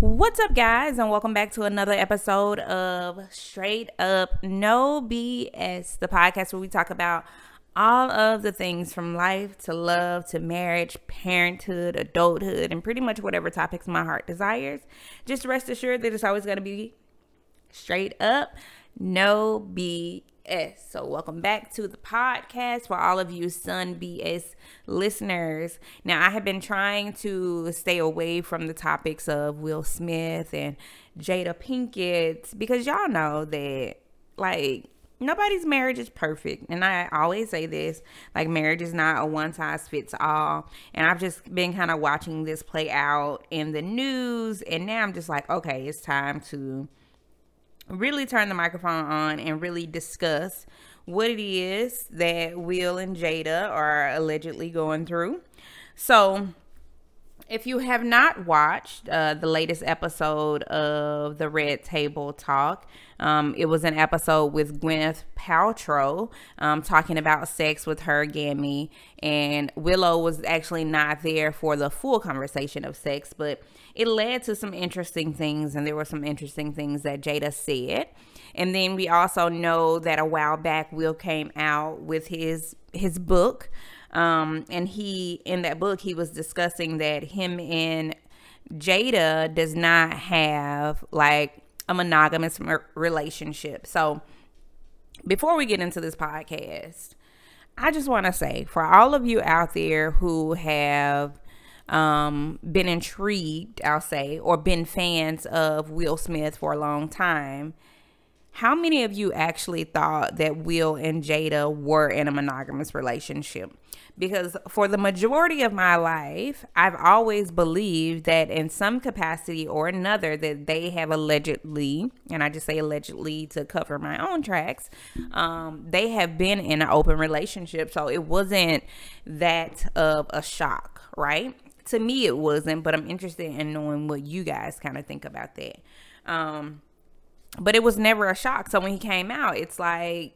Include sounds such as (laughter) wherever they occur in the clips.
What's up, guys, and welcome back to another episode of Straight Up No BS, the podcast where we talk about all of the things from life to love to marriage, parenthood, adulthood, and pretty much whatever topics my heart desires. Just rest assured that it's always going to be straight up, no BS. So, welcome back to the podcast for all of you Sun BS listeners. Now, I have been trying to stay away from the topics of Will Smith and Jada Pinkett because y'all know that, like, nobody's marriage is perfect. And I always say this like, marriage is not a one size fits all. And I've just been kind of watching this play out in the news. And now I'm just like, okay, it's time to really turn the microphone on and really discuss what it is that Will and Jada are allegedly going through. So, if you have not watched uh, the latest episode of the Red Table Talk, um, it was an episode with Gwyneth Paltrow um, talking about sex with her Gammy, and Willow was actually not there for the full conversation of sex, but it led to some interesting things, and there were some interesting things that Jada said. And then we also know that a while back, Will came out with his his book um, and he, in that book, he was discussing that him and Jada does not have like a monogamous relationship. So before we get into this podcast, I just want to say for all of you out there who have um, been intrigued, I'll say, or been fans of Will Smith for a long time, how many of you actually thought that Will and Jada were in a monogamous relationship? because for the majority of my life, I've always believed that in some capacity or another that they have allegedly, and I just say allegedly to cover my own tracks, um, they have been in an open relationship. So it wasn't that of a shock, right? To me, it wasn't, but I'm interested in knowing what you guys kind of think about that. Um, but it was never a shock. So when he came out, it's like,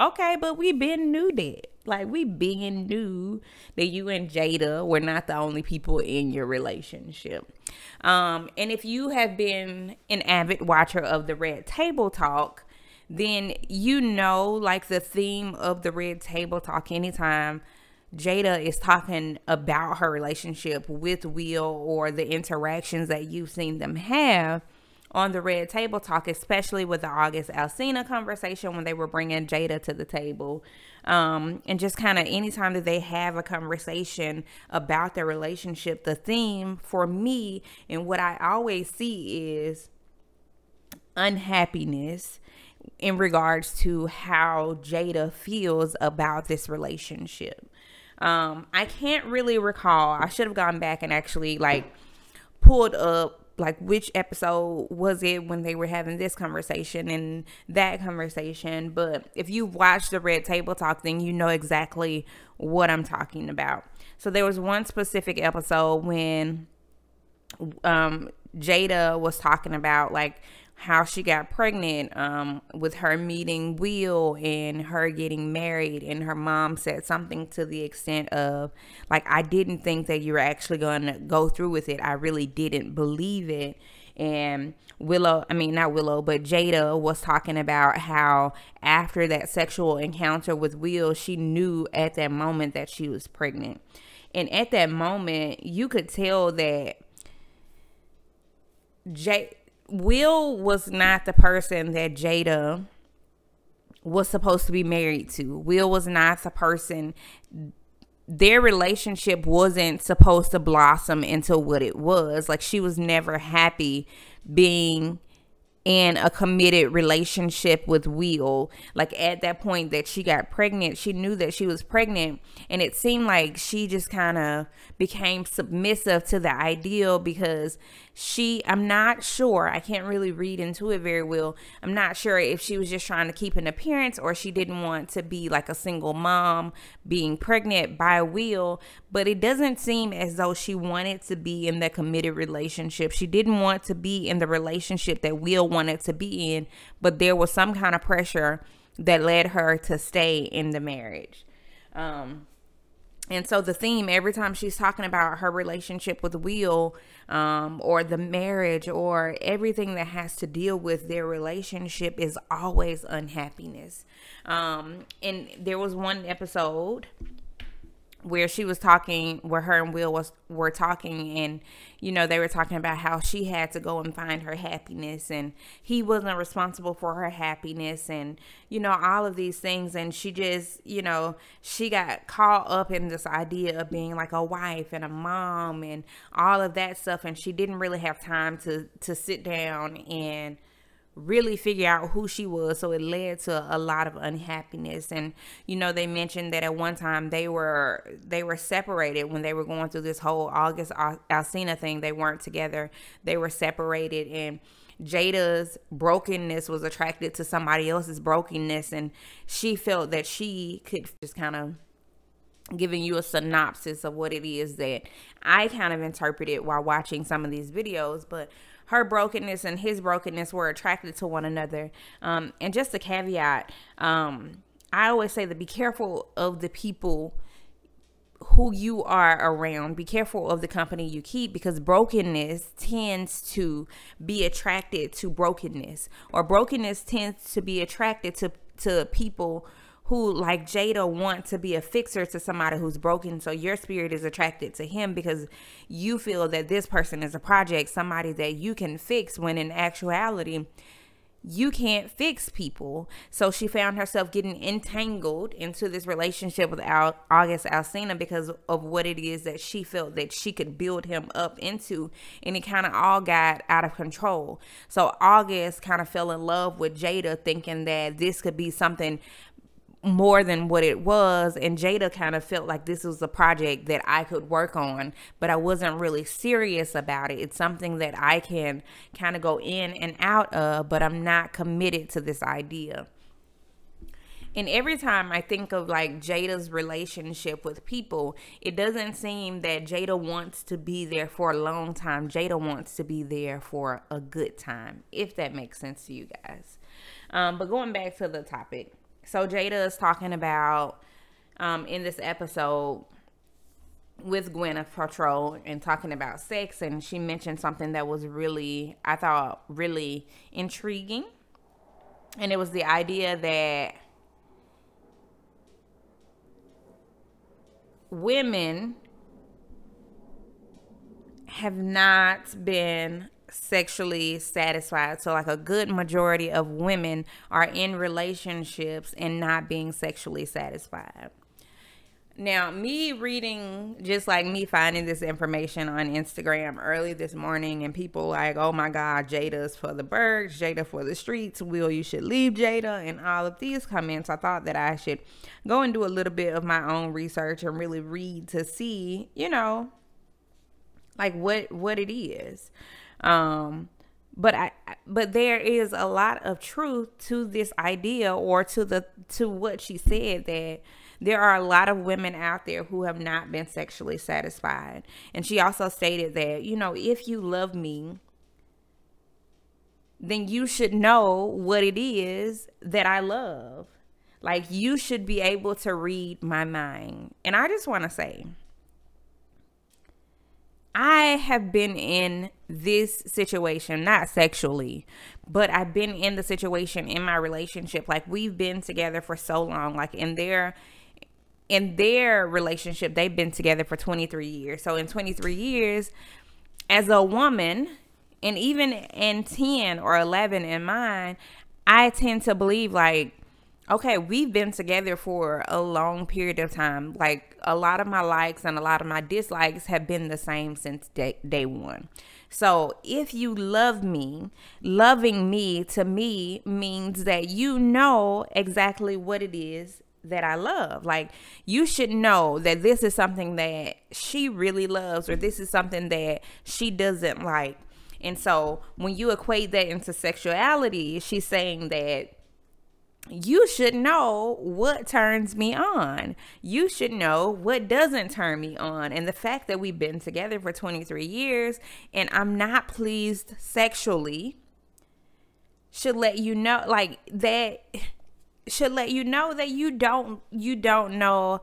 okay, but we been knew that. Like we been knew that you and Jada were not the only people in your relationship. Um, and if you have been an avid watcher of the Red Table Talk, then you know like the theme of the Red Table Talk anytime Jada is talking about her relationship with Will or the interactions that you've seen them have on the Red Table Talk, especially with the August Alsina conversation when they were bringing Jada to the table. Um, and just kind of anytime that they have a conversation about their relationship, the theme for me and what I always see is unhappiness in regards to how Jada feels about this relationship. Um, I can't really recall. I should have gone back and actually like pulled up like which episode was it when they were having this conversation and that conversation? But if you watch the red table talk then you know exactly what i'm talking about. So there was one specific episode when um jada was talking about like how she got pregnant um, with her meeting Will and her getting married. And her mom said something to the extent of, like, I didn't think that you were actually going to go through with it. I really didn't believe it. And Willow, I mean, not Willow, but Jada was talking about how after that sexual encounter with Will, she knew at that moment that she was pregnant. And at that moment, you could tell that Jay Will was not the person that Jada was supposed to be married to. Will was not the person their relationship wasn't supposed to blossom into what it was. Like she was never happy being in a committed relationship with Will. Like at that point that she got pregnant, she knew that she was pregnant, and it seemed like she just kind of became submissive to the ideal because she I'm not sure. I can't really read into it very well. I'm not sure if she was just trying to keep an appearance or she didn't want to be like a single mom being pregnant by Will, but it doesn't seem as though she wanted to be in that committed relationship. She didn't want to be in the relationship that Will wanted to be in, but there was some kind of pressure that led her to stay in the marriage. Um and so the theme every time she's talking about her relationship with Will um, or the marriage or everything that has to deal with their relationship is always unhappiness. Um, and there was one episode where she was talking where her and Will was were talking and you know they were talking about how she had to go and find her happiness and he wasn't responsible for her happiness and you know all of these things and she just you know she got caught up in this idea of being like a wife and a mom and all of that stuff and she didn't really have time to to sit down and really figure out who she was so it led to a lot of unhappiness and you know they mentioned that at one time they were they were separated when they were going through this whole august alsina thing they weren't together they were separated and jada's brokenness was attracted to somebody else's brokenness and she felt that she could just kind of giving you a synopsis of what it is that I kind of interpreted while watching some of these videos. But her brokenness and his brokenness were attracted to one another. Um, and just a caveat, um, I always say that be careful of the people who you are around. Be careful of the company you keep because brokenness tends to be attracted to brokenness, or brokenness tends to be attracted to to people who like Jada want to be a fixer to somebody who's broken. So your spirit is attracted to him because you feel that this person is a project, somebody that you can fix when in actuality you can't fix people. So she found herself getting entangled into this relationship with Al- August Alsina because of what it is that she felt that she could build him up into. And it kind of all got out of control. So August kind of fell in love with Jada, thinking that this could be something more than what it was and Jada kind of felt like this was a project that I could work on but I wasn't really serious about it it's something that I can kind of go in and out of but I'm not committed to this idea and every time I think of like Jada's relationship with people, it doesn't seem that Jada wants to be there for a long time. Jada wants to be there for a good time, if that makes sense to you guys. Um, but going back to the topic, so Jada is talking about um, in this episode with Gwyneth Paltrow and talking about sex, and she mentioned something that was really, I thought, really intriguing, and it was the idea that women have not been sexually satisfied. So, like a good majority of women are in relationships and not being sexually satisfied. Now, me reading, just like me finding this information on Instagram early this morning, and people like, oh my God, Jada's for the birds, Jada for the streets, Will, you should leave Jada, and all of these comments, I thought that I should go and do a little bit of my own research and really read to see, you know, like what what it is. Um, but I but there is a lot of truth to this idea or to the to what she said that there are a lot of women out there who have not been sexually satisfied. And she also stated that, you know, if you love me, then you should know what it is that I love. Like you should be able to read my mind. And I just want to say, I have been in this situation, not sexually, but I've been in the situation in my relationship. Like we've been together for so long. Like in their in their relationship, they've been together for 23 years. So in 23 years, as a woman, and even in 10 or 11 in mine, I tend to believe like okay, we've been together for a long period of time. Like a lot of my likes and a lot of my dislikes have been the same since day, day one. So if you love me, loving me to me means that you know exactly what it is that I love. Like you should know that this is something that she really loves or this is something that she doesn't like. And so when you equate that into sexuality, she's saying that you should know what turns me on. You should know what doesn't turn me on. And the fact that we've been together for 23 years and I'm not pleased sexually should let you know like that should let you know that you don't you don't know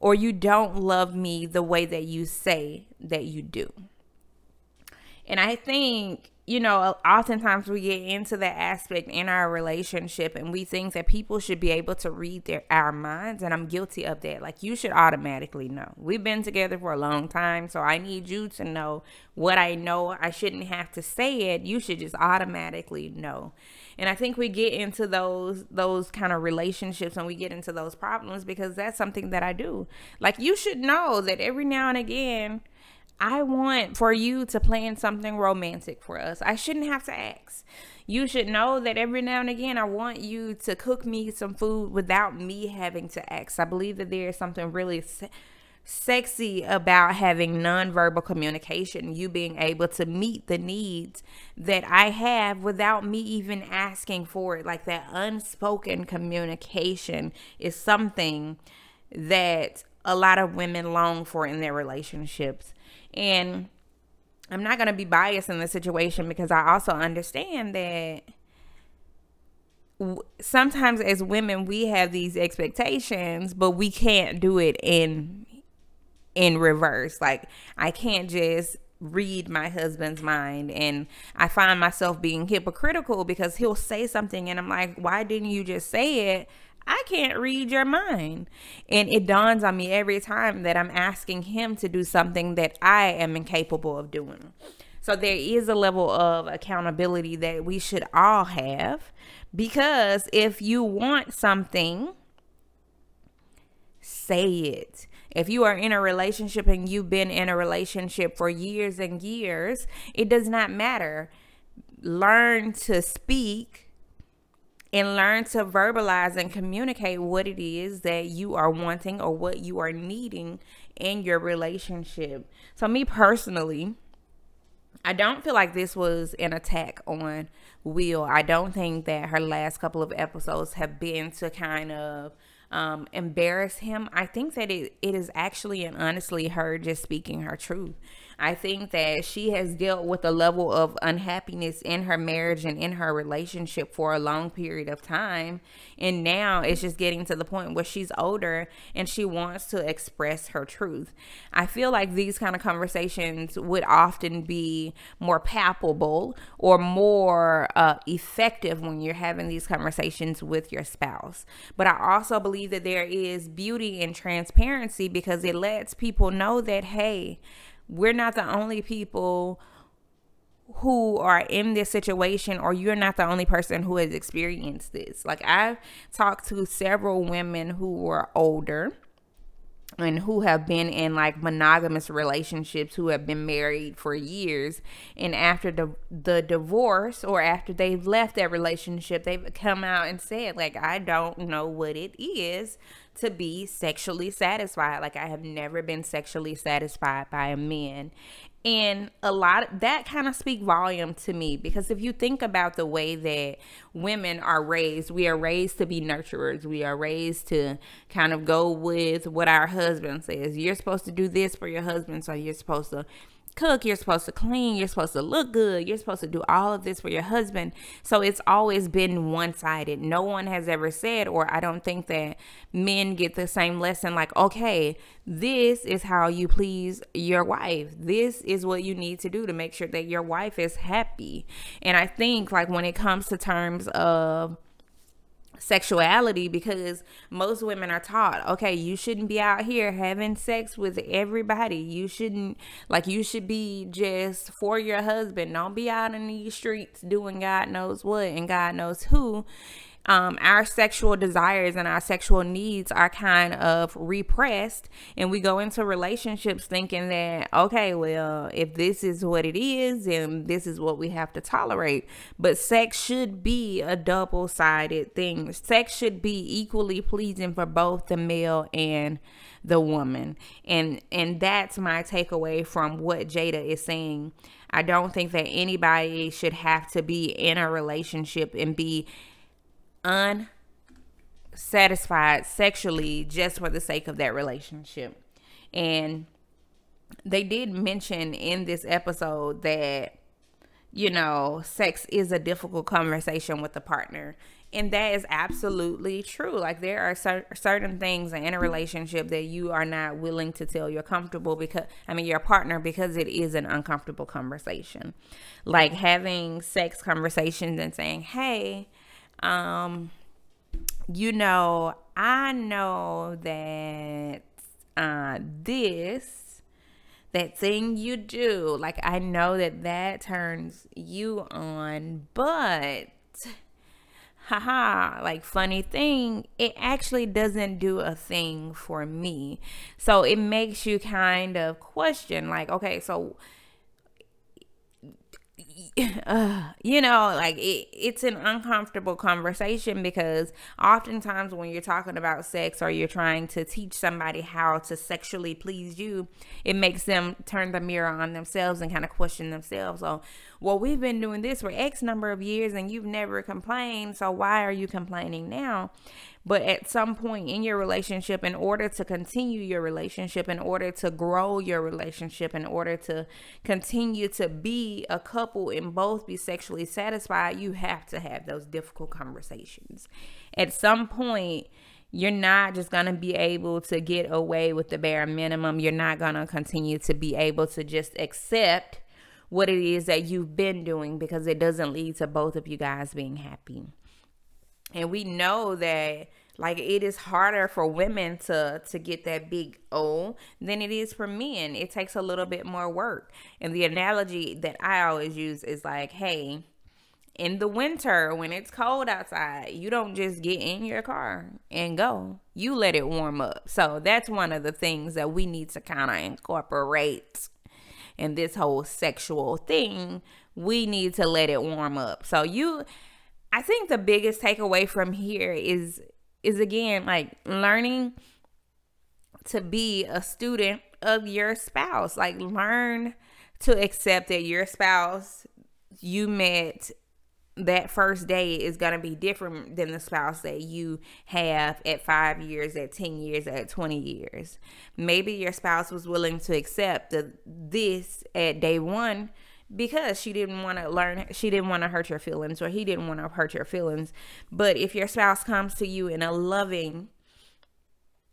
or you don't love me the way that you say that you do. And I think, you know, oftentimes we get into that aspect in our relationship and we think that people should be able to read their our minds and I'm guilty of that. Like you should automatically know. We've been together for a long time, so I need you to know what I know. I shouldn't have to say it. You should just automatically know. And I think we get into those those kind of relationships and we get into those problems because that's something that I do. Like you should know that every now and again I want for you to plan something romantic for us. I shouldn't have to ask. You should know that every now and again, I want you to cook me some food without me having to ask. I believe that there is something really se- sexy about having nonverbal communication, you being able to meet the needs that I have without me even asking for it. Like that unspoken communication is something that a lot of women long for in their relationships. And I'm not going to be biased in this situation because I also understand that sometimes as women we have these expectations but we can't do it in in reverse. Like i can't just read my husband's mind and i find myself being hypocritical because he'll say something and i'm like why didn't you just say it I can't read your mind. And it dawns on me every time that I'm asking him to do something that I am incapable of doing. So there is a level of accountability that we should all have because if you want something, say it. If you are in a relationship and you've been in a relationship for years and years, it does not matter. Learn to speak and learn to verbalize and communicate what it is that you are wanting or what you are needing in your relationship. So, me personally, I don't feel like this was an attack on Will. I don't think that her last couple of episodes have been to kind of um, embarrass him. I think that it, it is actually and honestly her just speaking her truth. I think that she has dealt with a level of unhappiness in her marriage and in her relationship for a long period of time. And now it's just getting to the point where she's older and she wants to express her truth. I feel like these kind of conversations would often be more palpable or more uh, effective when you're having these conversations with your spouse. But I also believe that there is beauty in transparency because it lets people know that, hey, we're not the only people who are in this situation or you're not the only person who has experienced this. Like I've talked to several women who were older and who have been in like monogamous relationships who have been married for years and after the the divorce or after they've left that relationship they've come out and said like I don't know what it is to be sexually satisfied. Like I have never been sexually satisfied by a man. And a lot of, that kind of speak volume to me because if you think about the way that women are raised, we are raised to be nurturers. We are raised to kind of go with what our husband says. You're supposed to do this for your husband, so you're supposed to cook, you're supposed to clean, you're supposed to look good, you're supposed to do all of this for your husband. So it's always been one sided. No one has ever said, or I don't think that men get the same lesson like, okay, this is how you please your wife. This is what you need to do to make sure that your wife is happy. And I think, like, when it comes to terms of, sexuality because most women are taught, okay, you shouldn't be out here having sex with everybody. You shouldn't, like, you should be just for your husband. Don't be out in these streets doing God knows what and God knows who um, our sexual desires and our sexual needs are kind of repressed and we go into relationships thinking that okay well if this is what it is and this is what we have to tolerate. But sex should be a double-sided thing. Sex should be equally pleasing for both the male and the woman. And and that's my takeaway from what jada is saying. I don't think that anybody should have to be in a relationship and be unsatisfied sexually just for the sake of that relationship. And they did mention in this episode that you know, sex is a difficult conversation with the partner. and that is absolutely true. Like there are cer- certain things in a relationship that you are not willing to tell you're comfortable because I mean your partner because it is an uncomfortable conversation. Like having sex conversations and saying, "Hey, um you know, I know that uh this that thing you do, like I know that that turns you on, but haha, like funny thing, it actually doesn't do a thing for me. So it makes you kind of question, like, okay, so uh, (sighs) you know, like it, it's an uncomfortable conversation because oftentimes when you're talking about sex or you're trying to teach somebody how to sexually please you, it makes them turn the mirror on themselves and kind of question themselves. So, well, we've been doing this for X number of years and you've never complained. So why are you complaining now? But at some point in your relationship, in order to continue your relationship, in order to grow your relationship, in order to continue to be a couple and both be sexually satisfied, you have to have those difficult conversations. At some point, you're not just going to be able to get away with the bare minimum. You're not going to continue to be able to just accept what it is that you've been doing because it doesn't lead to both of you guys being happy and we know that like it is harder for women to to get that big O than it is for men. It takes a little bit more work. And the analogy that I always use is like, hey, in the winter when it's cold outside, you don't just get in your car and go. You let it warm up. So that's one of the things that we need to kind of incorporate in this whole sexual thing. We need to let it warm up. So you I think the biggest takeaway from here is is again like learning to be a student of your spouse. Like learn to accept that your spouse you met that first day is going to be different than the spouse that you have at five years, at 10 years, at 20 years. Maybe your spouse was willing to accept the, this at day one because she didn't want to learn she didn't want to hurt your feelings or he didn't want to hurt your feelings. But if your spouse comes to you in a loving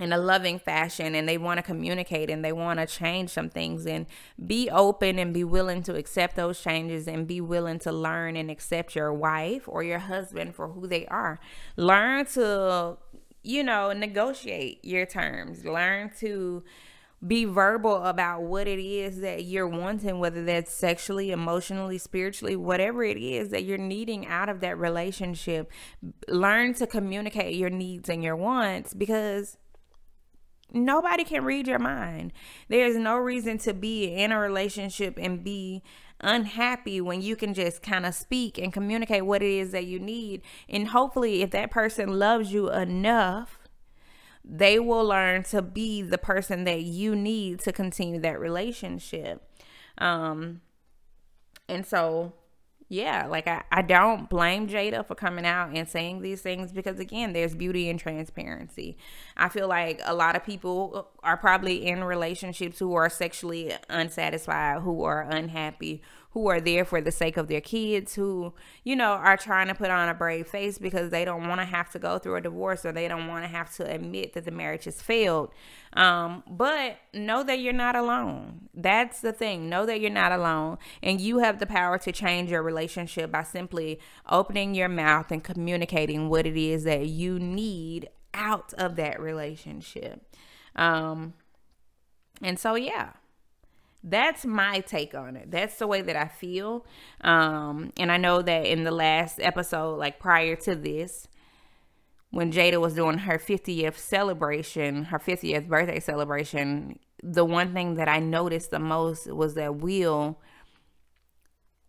in a loving fashion and they want to communicate and they want to change some things and be open and be willing to accept those changes and be willing to learn and accept your wife or your husband for who they are. Learn to you know negotiate your terms. Learn to be verbal about what it is that you're wanting, whether that's sexually, emotionally, spiritually, whatever it is that you're needing out of that relationship. Learn to communicate your needs and your wants because nobody can read your mind. There's no reason to be in a relationship and be unhappy when you can just kind of speak and communicate what it is that you need. And hopefully, if that person loves you enough, they will learn to be the person that you need to continue that relationship. Um, and so, yeah, like I, I don't blame Jada for coming out and saying these things because, again, there's beauty in transparency. I feel like a lot of people are probably in relationships who are sexually unsatisfied, who are unhappy, who are there for the sake of their kids, who, you know, are trying to put on a brave face because they don't want to have to go through a divorce or they don't want to have to admit that the marriage has failed. Um, but know that you're not alone. That's the thing. Know that you're not alone. And you have the power to change your relationship by simply opening your mouth and communicating what it is that you need out of that relationship. Um, and so, yeah that's my take on it. That's the way that i feel. Um and i know that in the last episode like prior to this when jada was doing her 50th celebration her 50th birthday celebration the one thing that i noticed the most was that will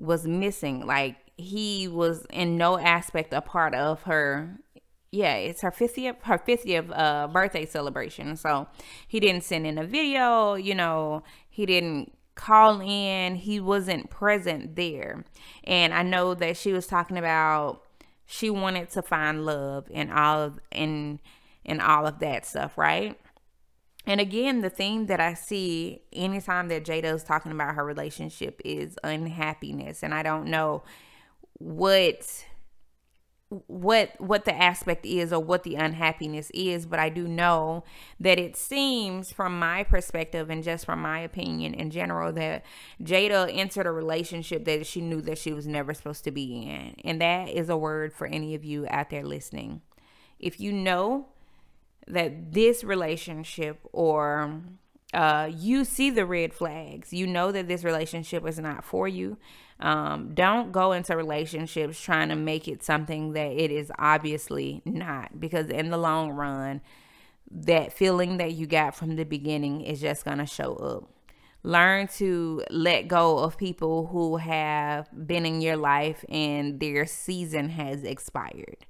was missing. Like he was in no aspect a part of her yeah, it's her 50th her 50th uh, birthday celebration. So he didn't send in a video, you know, he didn't call in, he wasn't present there. And I know that she was talking about she wanted to find love and all of and and all of that stuff, right? And again, the thing that I see anytime that Jada is talking about her relationship is unhappiness. And I don't know what what what the aspect is or what the unhappiness is but i do know that it seems from my perspective and just from my opinion in general that jada entered a relationship that she knew that she was never supposed to be in. And that is a word for any of you out there listening. If you know that this relationship or uh, you see the red flags you know that this relationship is not for you um, don't go into relationships trying to make it something that it is obviously not, because in the long run, that feeling that you got from the beginning is just going to show up. Learn to let go of people who have been in your life and their season has expired.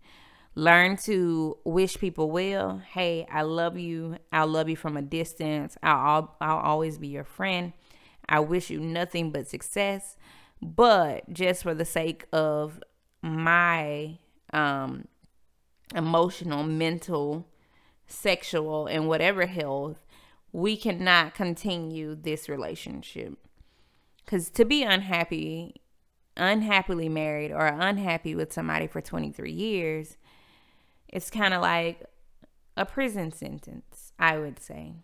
Learn to wish people well. Hey, I love you. I'll love you from a distance. I'll, I'll always be your friend. I wish you nothing but success. But just for the sake of my um, emotional, mental, sexual, and whatever health, we cannot continue this relationship. Because to be unhappy, unhappily married, or unhappy with somebody for 23 years, it's kind of like a prison sentence, I would say.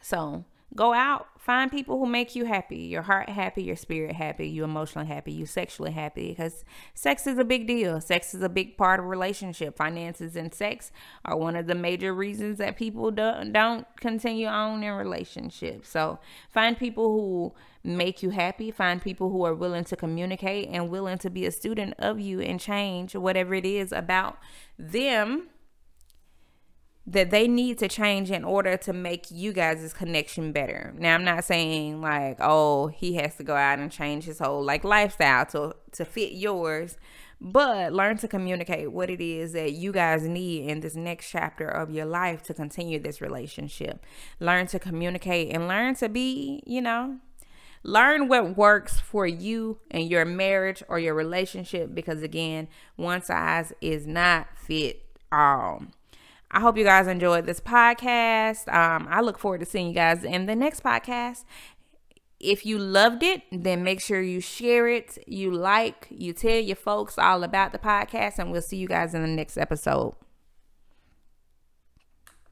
So, Go out, find people who make you happy, your heart happy, your spirit happy, you emotionally happy, you sexually happy because sex is a big deal. Sex is a big part of relationship. Finances and sex are one of the major reasons that people don't don't continue on in relationships. So, find people who make you happy, find people who are willing to communicate and willing to be a student of you and change whatever it is about them that they need to change in order to make you guys' connection better. Now I'm not saying like, oh, he has to go out and change his whole like lifestyle to to fit yours, but learn to communicate what it is that you guys need in this next chapter of your life to continue this relationship. Learn to communicate and learn to be, you know, learn what works for you and your marriage or your relationship because again, one size is not fit all. I hope you guys enjoyed this podcast. Um, I look forward to seeing you guys in the next podcast. If you loved it, then make sure you share it, you like, you tell your folks all about the podcast, and we'll see you guys in the next episode.